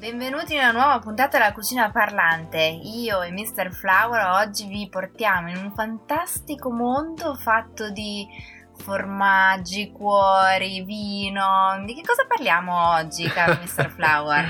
Benvenuti in una nuova puntata della cucina parlante. Io e Mr. Flower oggi vi portiamo in un fantastico mondo fatto di formaggi, cuori, vino. Di che cosa parliamo oggi, caro Mr. Flower?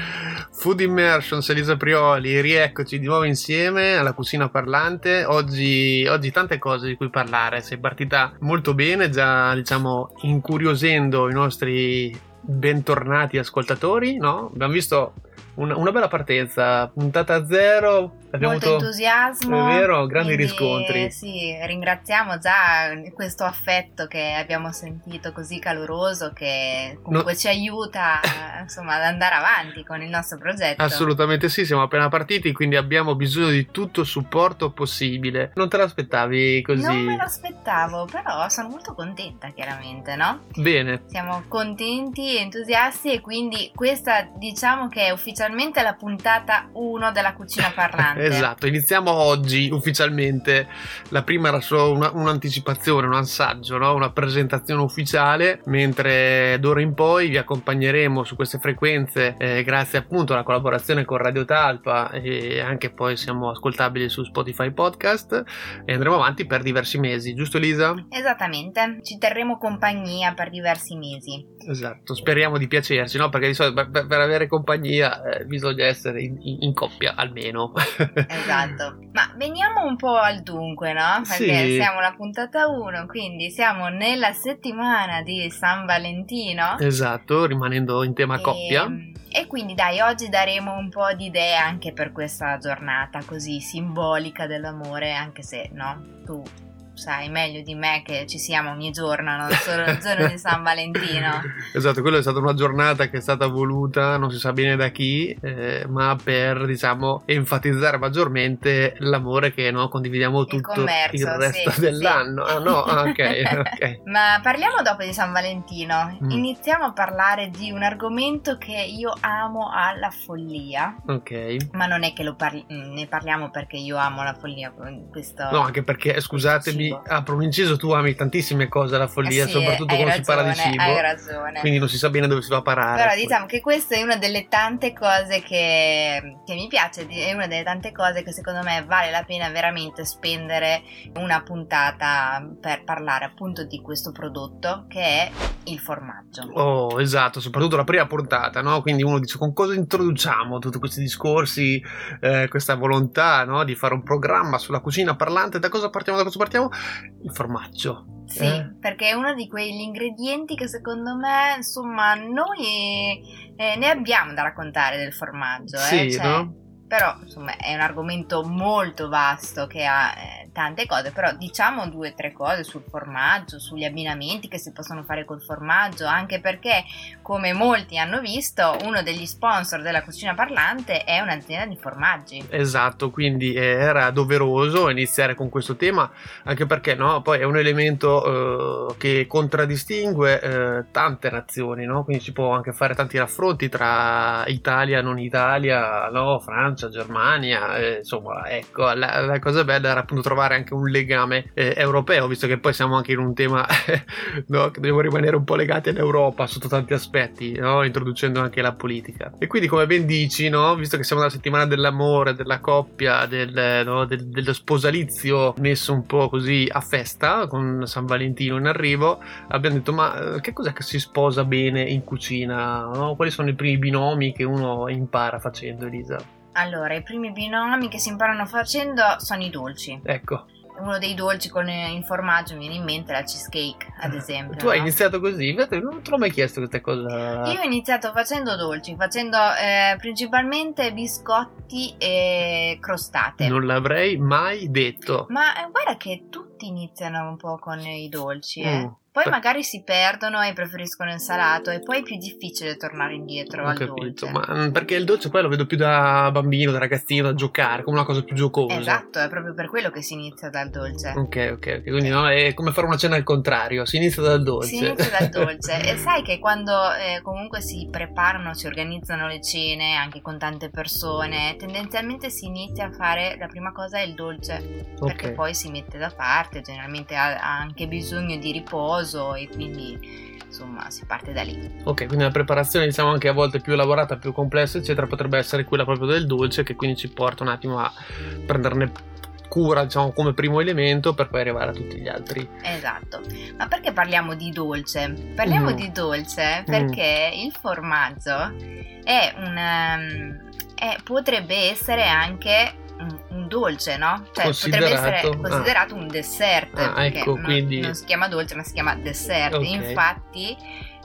Food Immersions, Elisa Prioli, rieccoci di nuovo insieme alla cucina parlante. Oggi, oggi tante cose di cui parlare. Sei partita molto bene, già diciamo incuriosendo i nostri bentornati ascoltatori, no? Abbiamo visto una, una bella partenza, puntata zero. Abbiamo Molto avuto, entusiasmo. È vero, grandi quindi, riscontri. Sì, ringraziamo già questo affetto che abbiamo sentito così caloroso che comunque No. ci aiuta insomma ad andare avanti con il nostro progetto. Assolutamente sì, siamo appena partiti, quindi abbiamo bisogno di tutto il supporto possibile. Non te l'aspettavi così? Non me lo aspettavo, però sono molto contenta chiaramente, no? Bene. Siamo contenti, entusiasti e quindi questa diciamo che è ufficialmente la puntata 1 della cucina parlante. Esatto, iniziamo oggi ufficialmente. La prima era solo una- un'anticipazione, un assaggio, no? una presentazione ufficiale, mentre d'ora in poi vi accompagneremo su queste frequenze eh, grazie appunto alla collaborazione con Radio Talpa e anche poi siamo ascoltabili su Spotify Podcast e andremo avanti per diversi mesi, giusto Elisa? Esattamente, ci terremo compagnia per diversi mesi. Esatto, speriamo di piacerci, no? Perché di solito per, per avere compagnia eh, bisogna essere in, in- in coppia almeno. Esatto. Ma veniamo un po' al dunque, no? Perché Sì. siamo alla puntata 1, quindi siamo nella settimana di San Valentino. esatto, rimanendo in tema coppia. E, e quindi dai, oggi daremo un po' di idee anche per questa giornata così simbolica dell'amore, anche se no, tu sai meglio di me che ci siamo ogni giorno, non solo il giorno di San Valentino. Esatto, quella è stata una giornata che è stata voluta, non si sa bene da chi, eh, ma per diciamo enfatizzare maggiormente l'amore che no, condividiamo tutto commercio, il resto sì, dell'anno. sì. Ah no, Ah, ok, ok. Ma parliamo dopo di San Valentino. Mm. Iniziamo a parlare di un argomento che io amo alla follia. Ok. Ma non è che lo parli- ne parliamo perché io amo la follia. Questo... No, anche perché, scusatemi, Cibo. apro un inciso, tu ami tantissime cose alla follia, Eh sì, soprattutto quando si parla di ragione, cibo. Hai ragione. Quindi non si sa bene dove si va a parare. Però diciamo che questa è una delle tante cose che, che mi piace, è una delle tante cose che secondo me vale la pena veramente spendere una puntata per parlare appunto di questo prodotto che è il formaggio. Oh, esatto, soprattutto la prima puntata, no? Quindi uno dice con cosa introduciamo tutti questi discorsi, eh, questa volontà, no? Di fare un programma sulla cucina parlante. Da cosa partiamo? Da cosa partiamo? Il formaggio. Sì, Eh? perché è uno di quegli ingredienti che secondo me, insomma, noi eh, ne abbiamo da raccontare del formaggio. eh, Sì, cioè, no? Però, insomma, è un argomento molto vasto che ha eh, tante cose, però diciamo due o tre cose sul formaggio, sugli abbinamenti che si possono fare col formaggio, anche perché, come molti hanno visto, uno degli sponsor della cucina parlante è un'azienda di formaggi. Esatto, quindi eh, era doveroso iniziare con questo tema, anche perché no? poi è un elemento eh, che contraddistingue eh, tante nazioni, no? quindi si può anche fare tanti raffronti tra Italia, non Italia, no? Francia, Germania, eh, insomma, ecco, la, la cosa bella era appunto trovare anche un legame eh, europeo, visto che poi siamo anche in un tema no? che dobbiamo rimanere un po' legati all'Europa sotto tanti aspetti, no? introducendo anche la politica. E quindi, come ben dici, no? visto che siamo nella settimana dell'amore, della coppia, del, no? del- dello sposalizio messo un po' così a festa con San Valentino in arrivo, abbiamo detto: ma eh, che cos'è che si sposa bene in cucina? Quali sono i primi binomi che uno impara facendo, Elisa? Allora, i primi binomi che si imparano facendo sono i dolci. Ecco, Uno dei dolci con eh, il formaggio mi viene in mente la cheesecake, ad esempio. tu hai no? iniziato così, Infatti non te l'ho mai chiesto questa cosa. Io ho iniziato facendo dolci, facendo eh, principalmente biscotti e crostate. Non l'avrei mai detto. Ma eh, guarda che tutti iniziano un po' con i dolci, eh. Mm. Poi magari si perdono e preferiscono il salato e poi è più difficile tornare indietro Ho al capito, dolce. ma mm, perché il dolce poi lo vedo più da bambino, da ragazzino, da giocare, come una cosa più giocosa. Esatto, è proprio per quello che si inizia dal dolce. Ok, ok, ok. Quindi no, è come fare una cena al contrario, si inizia dal dolce. Si inizia dal dolce e sai che quando eh, comunque si preparano, si organizzano le cene anche con tante persone, tendenzialmente si inizia a fare la prima cosa è il dolce perché Ok. poi si mette da parte, generalmente ha, ha anche bisogno di riposo e quindi insomma si parte da lì. Ok, quindi la preparazione diciamo anche a volte più elaborata, più complessa, eccetera, potrebbe essere quella proprio del dolce che quindi ci porta un attimo a prenderne cura, diciamo, come primo elemento per poi arrivare a tutti gli altri. Esatto, ma perché parliamo di dolce? Parliamo Mm. di dolce perché il formaggio è un, ehm, è- potrebbe essere anche un, dolce, no? Cioè potrebbe essere considerato un dessert. Ah, perché ecco, non, quindi- non si chiama dolce, ma si chiama dessert. Ok. Infatti.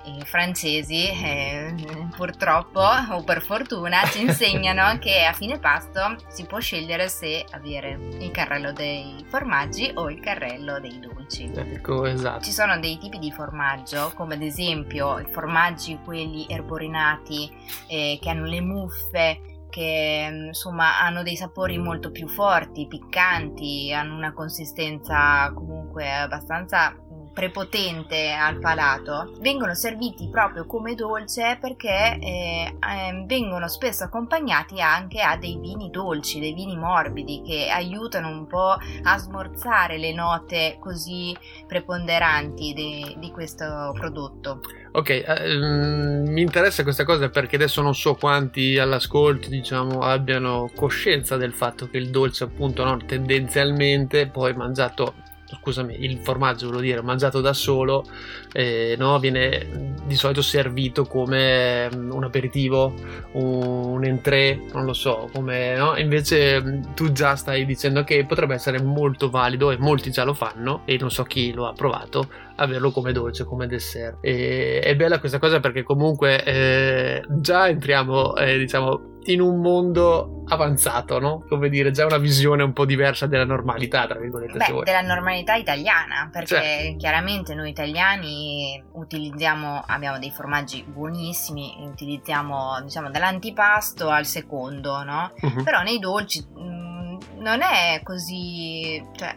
I francesi, eh, purtroppo o per fortuna, ci insegnano che a fine pasto si può scegliere se avere il carrello dei formaggi o il carrello dei dolci. Ecco, esatto. Ci sono dei tipi di formaggio, come ad esempio i formaggi quelli erborinati eh, che hanno le muffe, che mm, insomma hanno dei sapori molto più forti, piccanti, hanno una consistenza comunque abbastanza prepotente al palato, vengono serviti proprio come dolce perché eh, ehm, vengono spesso accompagnati anche a dei vini dolci, dei vini morbidi che aiutano un po' a smorzare le note così preponderanti de- di questo prodotto. Ok, ehm, mi interessa questa cosa perché adesso non so quanti all'ascolto, diciamo, abbiano coscienza del fatto che il dolce, appunto, no, tendenzialmente poi mangiato, scusami, il formaggio, volevo dire, mangiato da solo, eh, no, viene di solito servito come mm, un aperitivo, un entrée, non lo so, come, no? Invece mm, tu già stai dicendo che potrebbe essere molto valido e molti già lo fanno e non so chi lo ha provato averlo come dolce, come dessert. E, è bella questa cosa perché comunque eh, già entriamo, eh, diciamo, in un mondo avanzato, no? Come dire, già una visione un po' diversa della normalità, tra virgolette, Beh, della normalità italiana, perché Certo. chiaramente noi italiani utilizziamo, abbiamo dei formaggi buonissimi, utilizziamo diciamo dall'antipasto al secondo, no? Mhm. Però nei dolci mm, non è così... Cioè,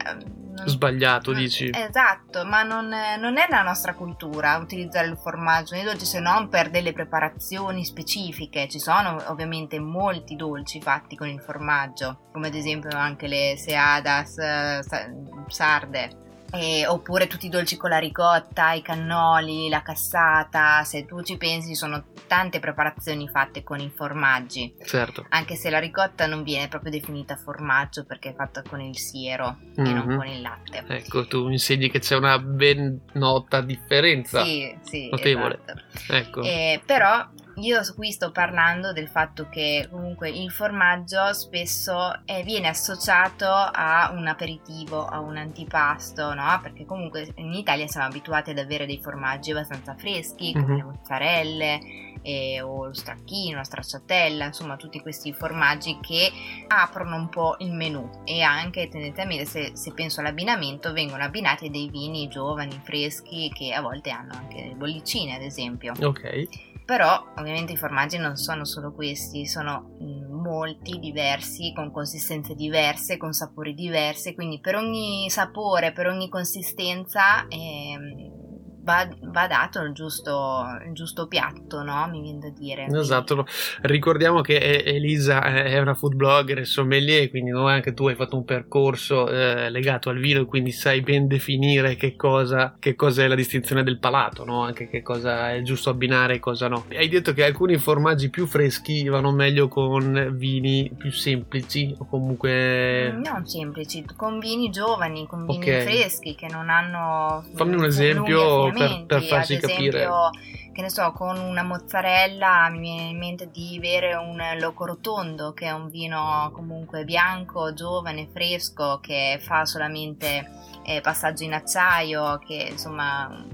non- Sbagliato, non- dici. Esatto, ma non, non è la nostra cultura utilizzare il formaggio nei dolci se non per delle preparazioni specifiche. Ci sono ovviamente molti dolci fatti con il formaggio, come ad esempio anche le seadas eh, sa- sarde. E- oppure tutti i dolci con la ricotta, i cannoli, la cassata. Se tu ci pensi, sono tante preparazioni fatte con i formaggi. Certo. Anche se la ricotta non viene proprio definita formaggio perché è fatta con il siero e non Mhm. con il latte. Ecco, tu mi insegni che c'è una ben nota differenza. Sì, sì, Notevole. esatto. Ecco. Eh, però io qui sto parlando del fatto che comunque il formaggio spesso eh, viene associato a un aperitivo, a un antipasto, no? Perché comunque in Italia siamo abituati ad avere dei formaggi abbastanza freschi, come Mhm. le mozzarelle eh, o lo stracchino, la stracciatella, insomma tutti questi formaggi che aprono un po' il menù e anche tendenzialmente se, se penso all'abbinamento vengono abbinati dei vini giovani, freschi che a volte hanno anche le bollicine ad esempio. Ok. Però ovviamente i formaggi non sono solo questi, sono molti diversi, con consistenze diverse, con sapori diversi, quindi per ogni sapore, per ogni consistenza ehm, va, va dato il giusto, il giusto piatto, no? Mi viene da dire. Esatto, ricordiamo che Elisa è una food blogger e sommelier, quindi no, anche tu hai fatto un percorso eh, legato al vino e quindi sai ben definire che cosa, che cosa è la distinzione del palato, no? anche che cosa è giusto abbinare e cosa no. Hai detto che alcuni formaggi più freschi vanno meglio con vini più semplici o comunque... Mm, Non semplici, con vini giovani, con vini Ok. freschi che non hanno. Fammi un lunghi esempio per- farsi Ad capire. esempio, che ne so, con una mozzarella mi viene in mente di bere un Loco Rotondo, che è un vino comunque bianco, giovane, fresco, che fa solamente eh, passaggio in acciaio, che insomma.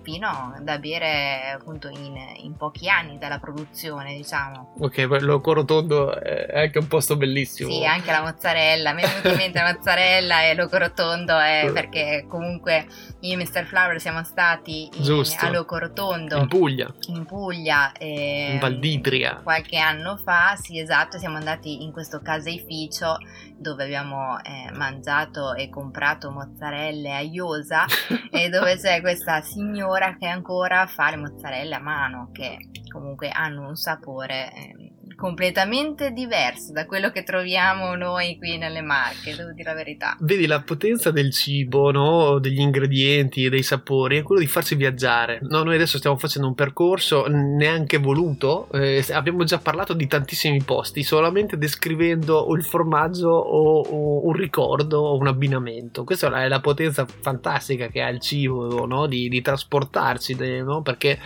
Vino da bere appunto in, in pochi anni dalla produzione, diciamo. Ok, quello corotondo è anche un posto bellissimo. Sì, anche la mozzarella, mi è venuta in mente la mozzarella e loco rotondo è perché comunque io e Mr. Flower siamo stati in, a Locorotondo in Puglia, in, Puglia eh, in Valdidria qualche anno fa. Sì, esatto. Siamo andati in questo caseificio dove abbiamo eh, mangiato e comprato mozzarelle a Iosa e dove c'è questa signora che ancora fa le mozzarelle a mano che comunque hanno un sapore. Eh, completamente diverso da quello che troviamo noi qui nelle Marche, devo dire la verità. Vedi la potenza del cibo, no? degli ingredienti e dei sapori, è quello di farsi viaggiare. No, noi adesso stiamo facendo un percorso neanche voluto, eh, abbiamo già parlato di tantissimi posti, solamente descrivendo il formaggio o, o un ricordo o un abbinamento. Questa è la potenza fantastica che ha il cibo, no? di, di, trasportarci, no? perché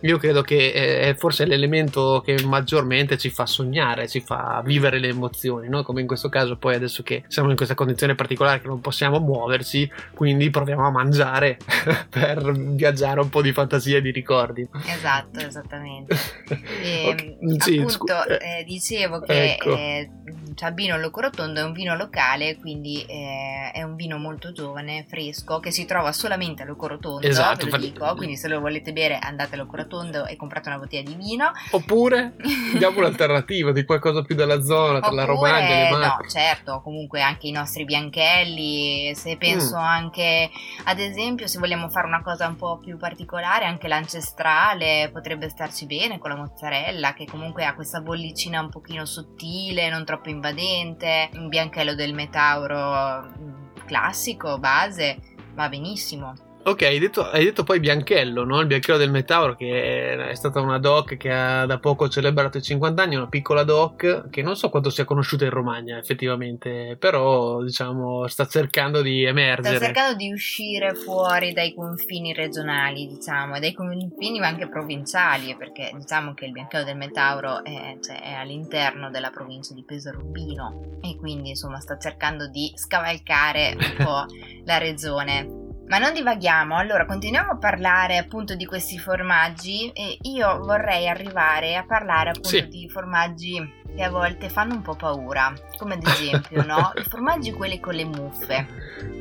io credo che eh, è forse l'elemento che maggiormente ci fa sognare, ci fa vivere le emozioni, no? come in questo caso poi adesso che siamo in questa condizione particolare che non possiamo muoverci, quindi proviamo a mangiare per viaggiare un po' di fantasia e di ricordi. Esatto, esattamente. E, okay. sì, appunto scu- eh, dicevo che ecco. eh, Ciabbino Locorotondo è un vino locale, quindi eh, è un vino molto giovane, fresco, che si trova solamente a Locorotondo, esatto, ve lo dico, quindi se lo volete bere andate a Locorotondo e comprate una bottiglia di vino. Oppure diamo un'alternativa di qualcosa più della zona, tra Oppure, la Romagna e le Marche. No, certo, comunque anche i nostri bianchelli, se penso mm. anche, ad esempio, se vogliamo fare una cosa un po' più particolare, anche l'ancestrale potrebbe starci bene con la mozzarella, che comunque ha questa bollicina un pochino sottile, non troppo invadente, un bianchello del metauro mm, classico, base, va benissimo. Ok, hai detto, hai detto, poi Bianchello, no? il Bianchello del Metauro, che è stata una doc che ha da poco celebrato i 50 anni, una piccola doc che non so quanto sia conosciuta in Romagna effettivamente, però diciamo sta cercando di emergere. Sta cercando di uscire fuori dai confini regionali, diciamo, e dai confini anche provinciali, perché diciamo che il Bianchello del Metauro è, cioè, è all'interno della provincia di Pesaro Urbino e quindi insomma sta cercando di scavalcare un po' la regione. Ma non divaghiamo, allora continuiamo a parlare appunto di questi formaggi e io vorrei arrivare a parlare appunto sì. di formaggi che a volte fanno un po' paura, come ad esempio, no? I formaggi quelli con le muffe.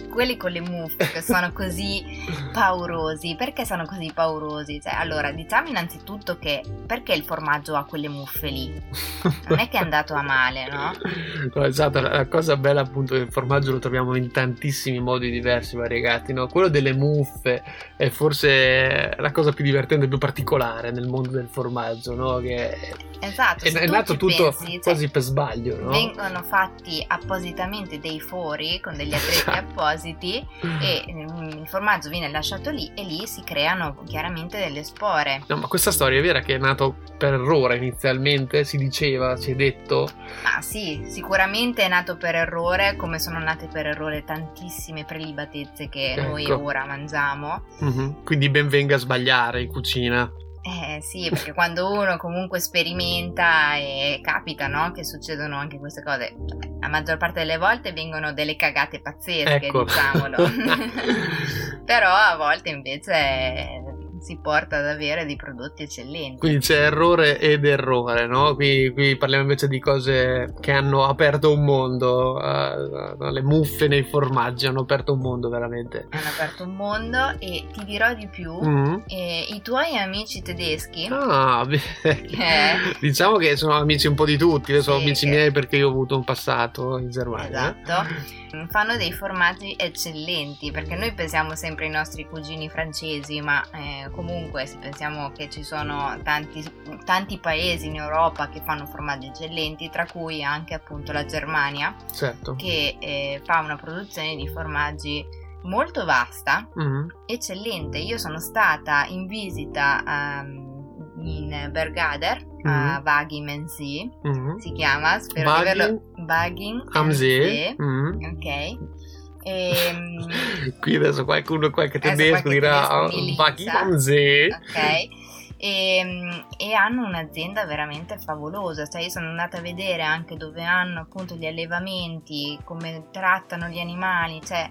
Quelli con le muffe che sono così paurosi. Perché sono così paurosi? Cioè, allora, diciamo innanzitutto che perché il formaggio ha quelle muffe lì? Non è che è andato a male, no? no esatto, la cosa bella appunto del formaggio lo troviamo in tantissimi modi diversi, variegati, no? Quello delle muffe è forse la cosa più divertente, più particolare nel mondo del formaggio, no? Che esatto, è, è nato tutto pensi, cioè, quasi per sbaglio, no? Vengono fatti appositamente dei fori con degli attrezzi esatto. appositi e mm, il formaggio viene lasciato lì e lì si creano chiaramente delle spore. No, ma questa storia è vera che è nata per errore inizialmente, si diceva, si è detto. Ah sì, sicuramente è nato per errore, come sono nate per errore tantissime prelibatezze che ecco. noi ora mangiamo. Mm-hmm. Quindi ben venga a sbagliare in cucina. Eh sì, perché quando uno comunque sperimenta e capita, no? Che succedono anche queste cose. La maggior parte delle volte vengono delle cagate pazzesche, ecco. diciamolo. Però a volte invece si porta ad avere dei prodotti eccellenti. Quindi c'è errore ed errore, no? Qui, qui parliamo invece di cose che hanno aperto un mondo, uh, le muffe nei formaggi hanno aperto un mondo veramente. Hanno aperto un mondo e ti dirò di più, mm-hmm. eh, i tuoi amici tedeschi... Ah, beh, eh. diciamo che sono amici un po' di tutti, sì, sono amici che... miei perché io ho avuto un passato in Germania. Esatto fanno dei formaggi eccellenti perché noi pensiamo sempre ai nostri cugini francesi ma eh, comunque se pensiamo che ci sono tanti, tanti, paesi in Europa che fanno formaggi eccellenti tra cui anche appunto la Germania certo. che eh, fa una produzione di formaggi molto vasta mm-hmm. eccellente io sono stata in visita um, in Bergader mm-hmm. a am See mm-hmm. si chiama spero Vagin, di averlo Vagim am See mm-hmm. ok e, ehm, qui adesso qualcuno qualche tedesco dirà Vagim am See ok e, ehm, e, hanno un'azienda veramente favolosa. Cioè, io sono andata a vedere anche dove hanno appunto gli allevamenti, come trattano gli animali, cioè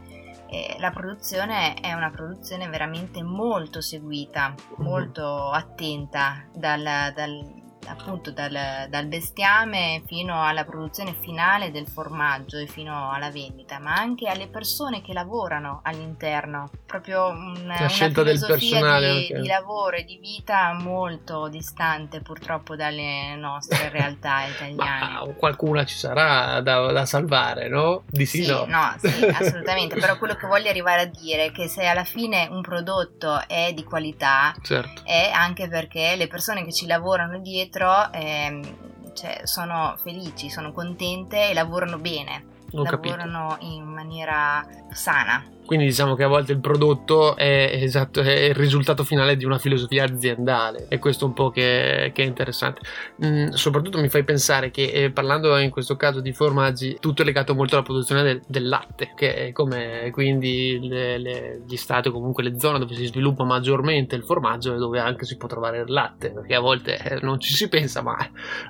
eh, la produzione è una produzione veramente molto seguita, mhm. molto attenta dal, dal, appunto dal, dal, bestiame fino alla produzione finale del formaggio e fino alla vendita, ma anche alle persone che lavorano all'interno. Proprio un, una scelta del personale di, okay. di lavoro e di vita molto distante purtroppo dalle nostre realtà italiane. Ma qualcuna ci sarà da, da salvare, no? Di sì, sì no? no, sì, assolutamente. Però quello che voglio arrivare a dire è che se alla fine un prodotto è di qualità, certo. è anche perché le persone che ci lavorano dietro eh, cioè, sono felici, sono contente e lavorano bene. Ho lavorano capito. in maniera sana. Quindi diciamo che a volte il prodotto è, esatto, è il risultato finale di una filosofia aziendale. E questo un po' che, che è interessante. Mm, soprattutto mi fai pensare che eh, parlando in questo caso di formaggi, tutto è legato molto alla produzione del, del latte, che è come quindi le, le, gli stati o comunque le zone dove si sviluppa maggiormente il formaggio e dove anche si può trovare il latte, perché a volte eh, non ci si pensa, ma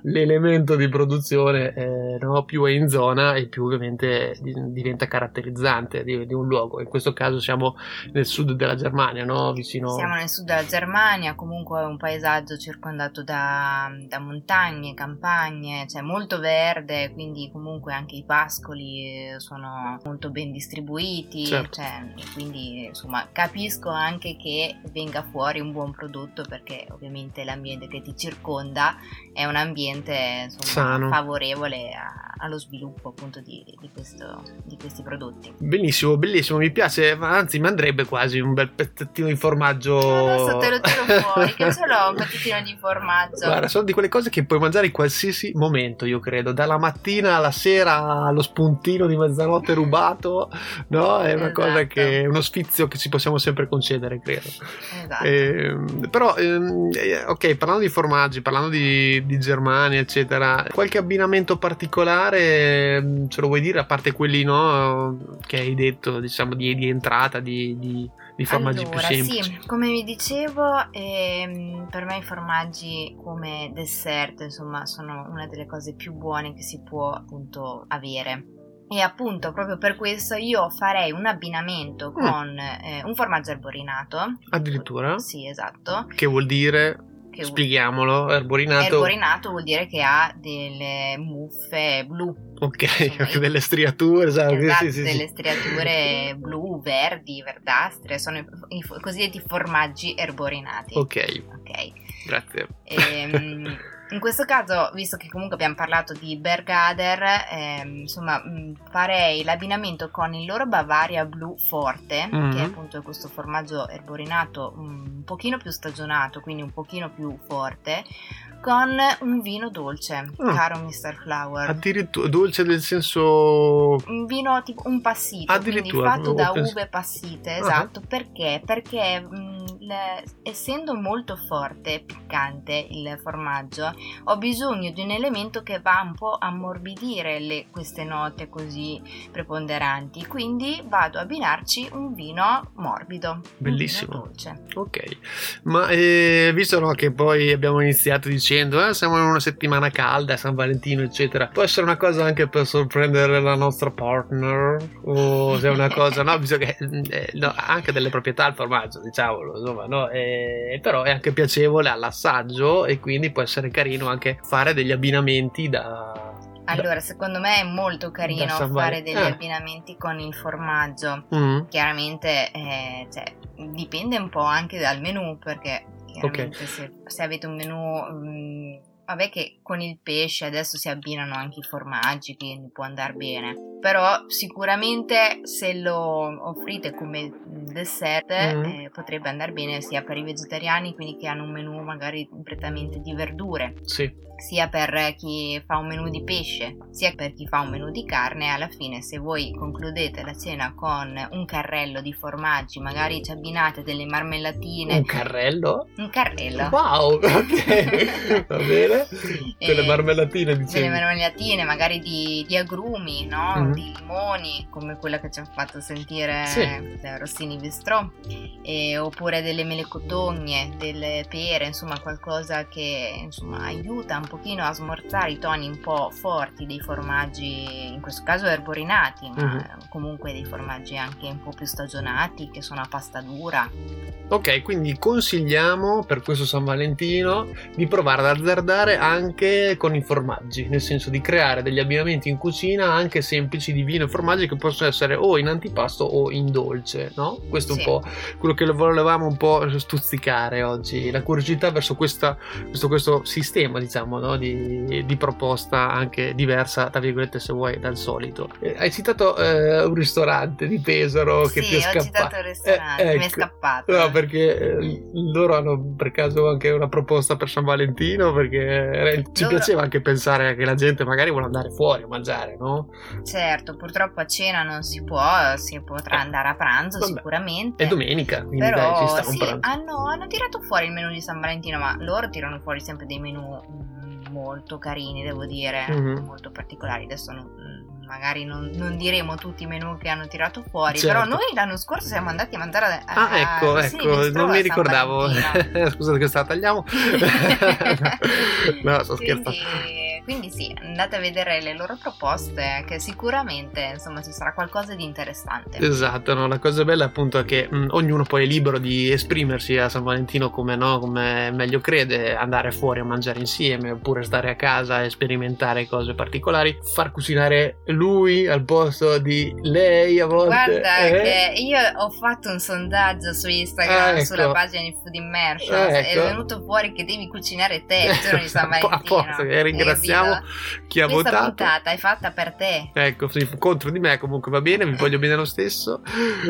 l'elemento di produzione eh, no, più è in zona e più ovviamente diventa caratterizzante di, di un luogo in questo caso siamo nel sud della Germania, no? Vicino... Siamo nel sud della Germania, comunque è un paesaggio circondato da, da montagne, campagne, cioè molto verde, quindi comunque anche i pascoli eh, sono molto ben distribuiti, certo. cioè, quindi insomma capisco anche che venga fuori un buon prodotto perché ovviamente l'ambiente che ti circonda è un ambiente insomma, favorevole a, allo sviluppo appunto di, di, questo, di questi prodotti. Benissimo, bellissimo, mi piace, anzi mi andrebbe quasi un bel pezzettino di formaggio. Adesso te lo tiro fuori, che ce l'ho un pezzettino di formaggio. Guarda, sono di quelle cose che puoi mangiare in qualsiasi momento, io credo, dalla mattina alla sera allo spuntino di mezzanotte rubato, no? È una esatto. cosa che è uno sfizio che ci possiamo sempre concedere, credo. Esatto. Eh, però, ehm, eh, ok, parlando di formaggi, parlando di, di Germania, eccetera, qualche abbinamento particolare mm, ce lo vuoi dire, a parte quelli no, che hai detto, diciamo, di, di entrata, di, di, di formaggi allora, più semplici. Sì, come vi dicevo, ehm, per me i formaggi come dessert, insomma, sono una delle cose più buone che si può appunto avere. E appunto proprio per questo io farei un abbinamento mm. con mm. eh, un formaggio arborinato. Addirittura? Sì, esatto. Che vuol dire? Che Spieghiamolo, erborinato. Erborinato vuol dire che ha delle muffe blu. Ok, Insomma, delle striature, esatto, esatto sì, sì, delle sì. striature blu, verdi, verdastre, sono i, i, cosiddetti formaggi erborinati. Ok. Ok. Grazie. Ehm, In questo caso, visto che comunque abbiamo parlato di Bergader, eh, insomma, mh, farei l'abbinamento con il loro Bavaria Blu Forte, mm-hmm. che è appunto questo formaggio erborinato un pochino più stagionato, quindi un pochino più forte, con un vino dolce, mm. caro Mr. Flower. Addirittura dolce nel senso un vino tipo un passito, quindi fatto da uve passite, uh-huh. esatto, perché? Perché mh, le, essendo molto forte e piccante il formaggio, ho bisogno di un elemento che va un po' a ammorbidire le, queste note così preponderanti, quindi vado a abbinarci un vino morbido, bellissimo. Dolce. Ok. Ma eh, visto no, che poi abbiamo iniziato dicendo eh, siamo in una settimana calda, San Valentino, eccetera. Può essere una cosa anche per sorprendere la nostra partner, o se è una cosa, no, visto che eh, no, anche delle proprietà il formaggio, diciamolo, insomma, no? E, però è anche piacevole all'assaggio e quindi può essere carino anche fare degli abbinamenti da, allora, secondo me è molto carino fare degli eh. abbinamenti con il formaggio. Mm. Chiaramente eh, cioè, dipende un po' anche dal menù, perché okay. se, se, avete un menù mh, mm, vabbè che con il pesce adesso si abbinano anche i formaggi quindi può andare bene però sicuramente se lo offrite come dessert mm. eh, potrebbe andare bene sia per i vegetariani quindi che hanno un menù magari prettamente di verdure sì sia per chi fa un menù di pesce, sia per chi fa un menù di carne, alla fine se voi concludete la cena con un carrello di formaggi, magari ci abbinate delle marmellatine. Un carrello? Un carrello. Wow, ok, va bene. Delle marmellatine, dicevi. Delle marmellatine, magari di, di agrumi, no? Mm-hmm. Dei limoni, come quella che ci ha fatto sentire Sì. da Rossini Bistrò, e- oppure delle melecotogne, delle pere, insomma qualcosa che insomma, aiuta un pochino a smorzare i toni un po' forti dei formaggi, in questo caso erborinati, ma Mhm. comunque dei formaggi anche un po' più stagionati, che sono a pasta dura. Ok, quindi consigliamo per questo San Valentino di provare ad azzardare anche con i formaggi, nel senso di creare degli abbinamenti in cucina anche semplici di vino e formaggi che possono essere o in antipasto o in dolce, no? Questo è un Sì. po' quello che volevamo un po' stuzzicare oggi, la curiosità verso questa- questo, questo sistema, diciamo, no? di, di proposta anche diversa, tra virgolette, se vuoi, dal solito. Eh, hai citato eh, un ristorante di Pesaro che sì, ti è ho scappato. citato il ristorante, Eh, mi è ecco. scappato. No, perché eh, loro hanno per caso anche una proposta per San Valentino, perché eh, ci Loro- piaceva anche pensare che la gente magari vuole andare fuori a mangiare, no? Certo, purtroppo a cena non si può, si potrà Eh, andare a pranzo vabbè. sicuramente. È domenica, quindi dai, ci Però sta un sì, pranzo. hanno, hanno tirato fuori il menù di San Valentino, ma loro tirano fuori sempre dei menù molto carini, devo dire, Mhm. molto particolari. Adesso non- magari non, non diremo tutti i menù che hanno tirato fuori, Certo. però noi l'anno scorso siamo andati a mangiare a, Ah, ecco, Rossini ecco, non mi ricordavo. Scusate che sta tagliamo. no, sto scherzando. Quindi, sì, andate a vedere le loro proposte, che sicuramente insomma ci sarà qualcosa di interessante. Esatto, no? la cosa bella appunto è che mh, ognuno poi è libero di esprimersi a San Valentino come, no, come meglio crede, andare fuori a mangiare insieme oppure stare a casa e sperimentare cose particolari, far cucinare lui al posto di lei a volte. Guarda eh? che io ho fatto un sondaggio su Instagram, Ah, ecco. sulla pagina di Food Immersion, Ah, è ecco. venuto fuori che devi cucinare te il giorno di San Valentino. a posto, e ringraziamo Capito? chi ha Questa votato. puntata è fatta per te. Ecco, contro di me comunque va bene, vi voglio bene lo stesso.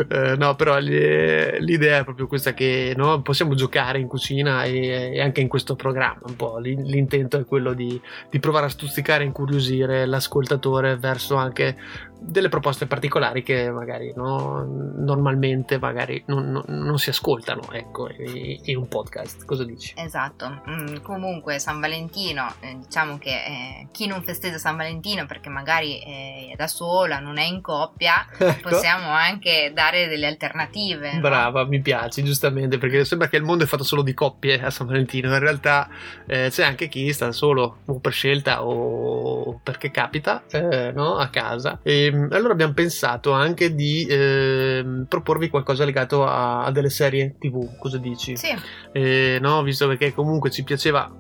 Eh, no, però li- l'idea è proprio questa che no, possiamo giocare in cucina e, e anche in questo programma un po'. L'in- L'intento è quello di, di provare a stuzzicare e incuriosire l'ascoltatore verso anche delle proposte particolari che magari no, normalmente magari non, non- non si ascoltano, ecco, in un podcast. Cosa dici? Esatto, Mm, comunque San Valentino, eh, diciamo che eh, chi non festeggia San Valentino perché magari è da sola, non è in coppia, Ecco. possiamo anche dare delle alternative. no? Brava, mi piace, giustamente, perché sembra che il mondo è fatto solo di coppie a San Valentino. In realtà eh, c'è anche chi sta solo o per scelta o perché capita eh, no, a casa. E mm, allora abbiamo pensato anche di ehm, proporvi qualcosa legato a, a delle serie TV. Cosa dici? Sì, Eh, no, visto perché comunque ci piaceva.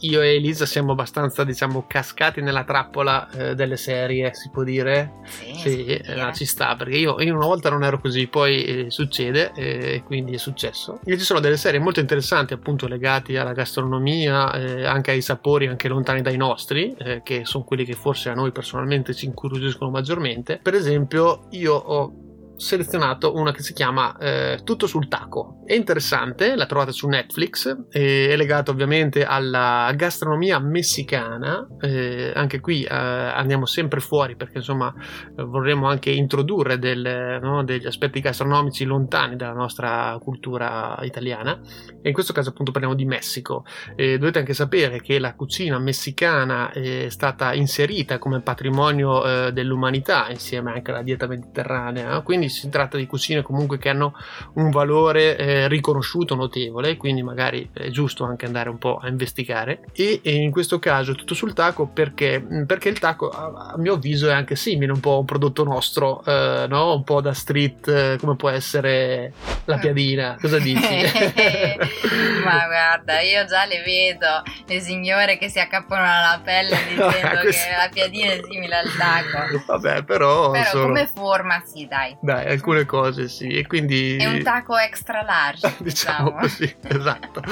Io e Elisa siamo abbastanza, diciamo, cascati nella trappola eh, delle serie, si può dire. sì, Sì, può eh, dire. no, ci sta perché io, io una volta non ero così, poi eh, succede eh, e quindi è successo. E ci sono delle serie molto interessanti, appunto, legate alla gastronomia, eh, anche ai sapori anche lontani dai nostri, eh, che sono quelli che forse a noi personalmente ci incuriosiscono maggiormente. Per esempio, io ho selezionato una che si chiama eh, Tutto sul taco. È interessante, la trovate su Netflix, eh, è legato ovviamente alla gastronomia messicana. eh, anche qui eh, andiamo sempre fuori perché insomma vorremmo anche introdurre del, no, degli aspetti gastronomici lontani dalla nostra cultura italiana. E in questo caso appunto parliamo di Messico. Dovete anche sapere che la cucina messicana è stata inserita come patrimonio eh, dell'umanità insieme anche alla dieta mediterranea, quindi si tratta di cucine comunque che hanno un valore eh, riconosciuto notevole, quindi magari è giusto anche andare un po' a investigare. E, e in questo caso tutto sul taco perché, perché il taco a, a mio avviso è anche simile un po' a un prodotto nostro, eh, no? un po' da street eh, come può essere la piadina. Cosa dici? Ma guarda, io già le vedo, le signore che si accappano alla pelle dicendo Questo- che la piadina è simile al taco. Vabbè, però, Però sono- come forma sì, dai. dai, alcune cose sì, e quindi È un taco extra large, diciamo diciamo. così, esatto,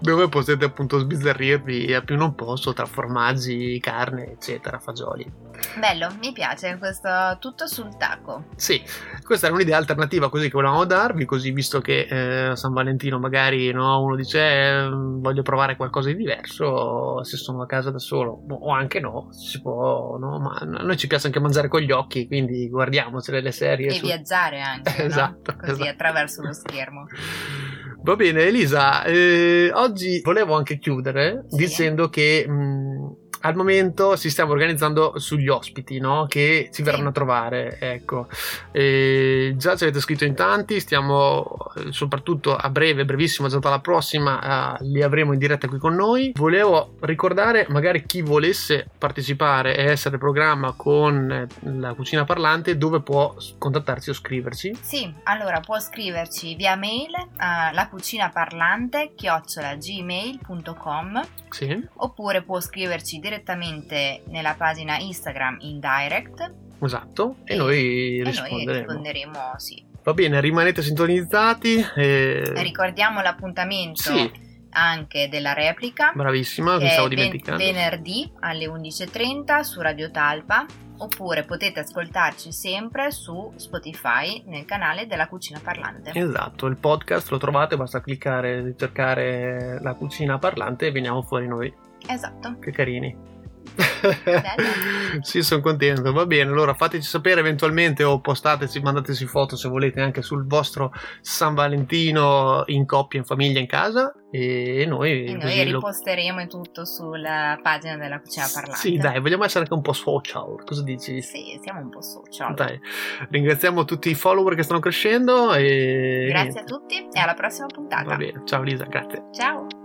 dove potete appunto sbizzarrirvi a più non posso tra formaggi, carne, eccetera, fagioli. Bello, mi piace questo tutto sul taco. Sì, questa era un'idea alternativa così che volevamo darvi, così visto che eh, a San Valentino magari no, uno dice eh, voglio provare qualcosa di diverso, se sono a casa da solo, o anche no, si può, no, ma a noi ci piace anche mangiare con gli occhi, quindi guardiamocele le serie. E su- viaggiare anche, no? Esatto, Così esatto. attraverso lo schermo. Va bene, Elisa, eh, oggi volevo anche chiudere Sì. dicendo che mh, al momento ci stiamo organizzando sugli ospiti no? che ci verranno a trovare. Ecco. E già ci avete scritto in tanti, stiamo soprattutto a breve, brevissimo, già dalla prossima, uh, li avremo in diretta qui con noi. Volevo ricordare magari chi volesse partecipare e essere programma con la cucina parlante dove può contattarci o scriverci. Sì, allora può scriverci via mail a lacucinaparlante chiocciolagmail.com sì. oppure può scriverci direttamente nella pagina Instagram in direct. Esatto, e, e noi e risponderemo. Noi risponderemo sì. Va bene, rimanete sintonizzati. E... Ricordiamo l'appuntamento. Sì anche della replica. Bravissima, mi stavo dimenticando. Venerdì alle 11.30 su Radio Talpa oppure potete ascoltarci sempre su Spotify nel canale della Cucina Parlante. Esatto, il podcast lo trovate, basta cliccare, cercare la Cucina Parlante e veniamo fuori noi. Esatto. Che carini sì, sono contento. Va bene, allora fateci sapere eventualmente o postateci, mandateci foto se volete anche sul vostro San Valentino in coppia, in famiglia, in casa. E noi, e noi riposteremo lo... tutto sulla pagina della cucina parlante. Sì, dai, vogliamo essere anche un po' social. Cosa dici? Sì, siamo un po' social. Dai, ringraziamo tutti i follower che stanno crescendo. E... Grazie a tutti e alla prossima puntata. Va bene, ciao Lisa, grazie. Ciao.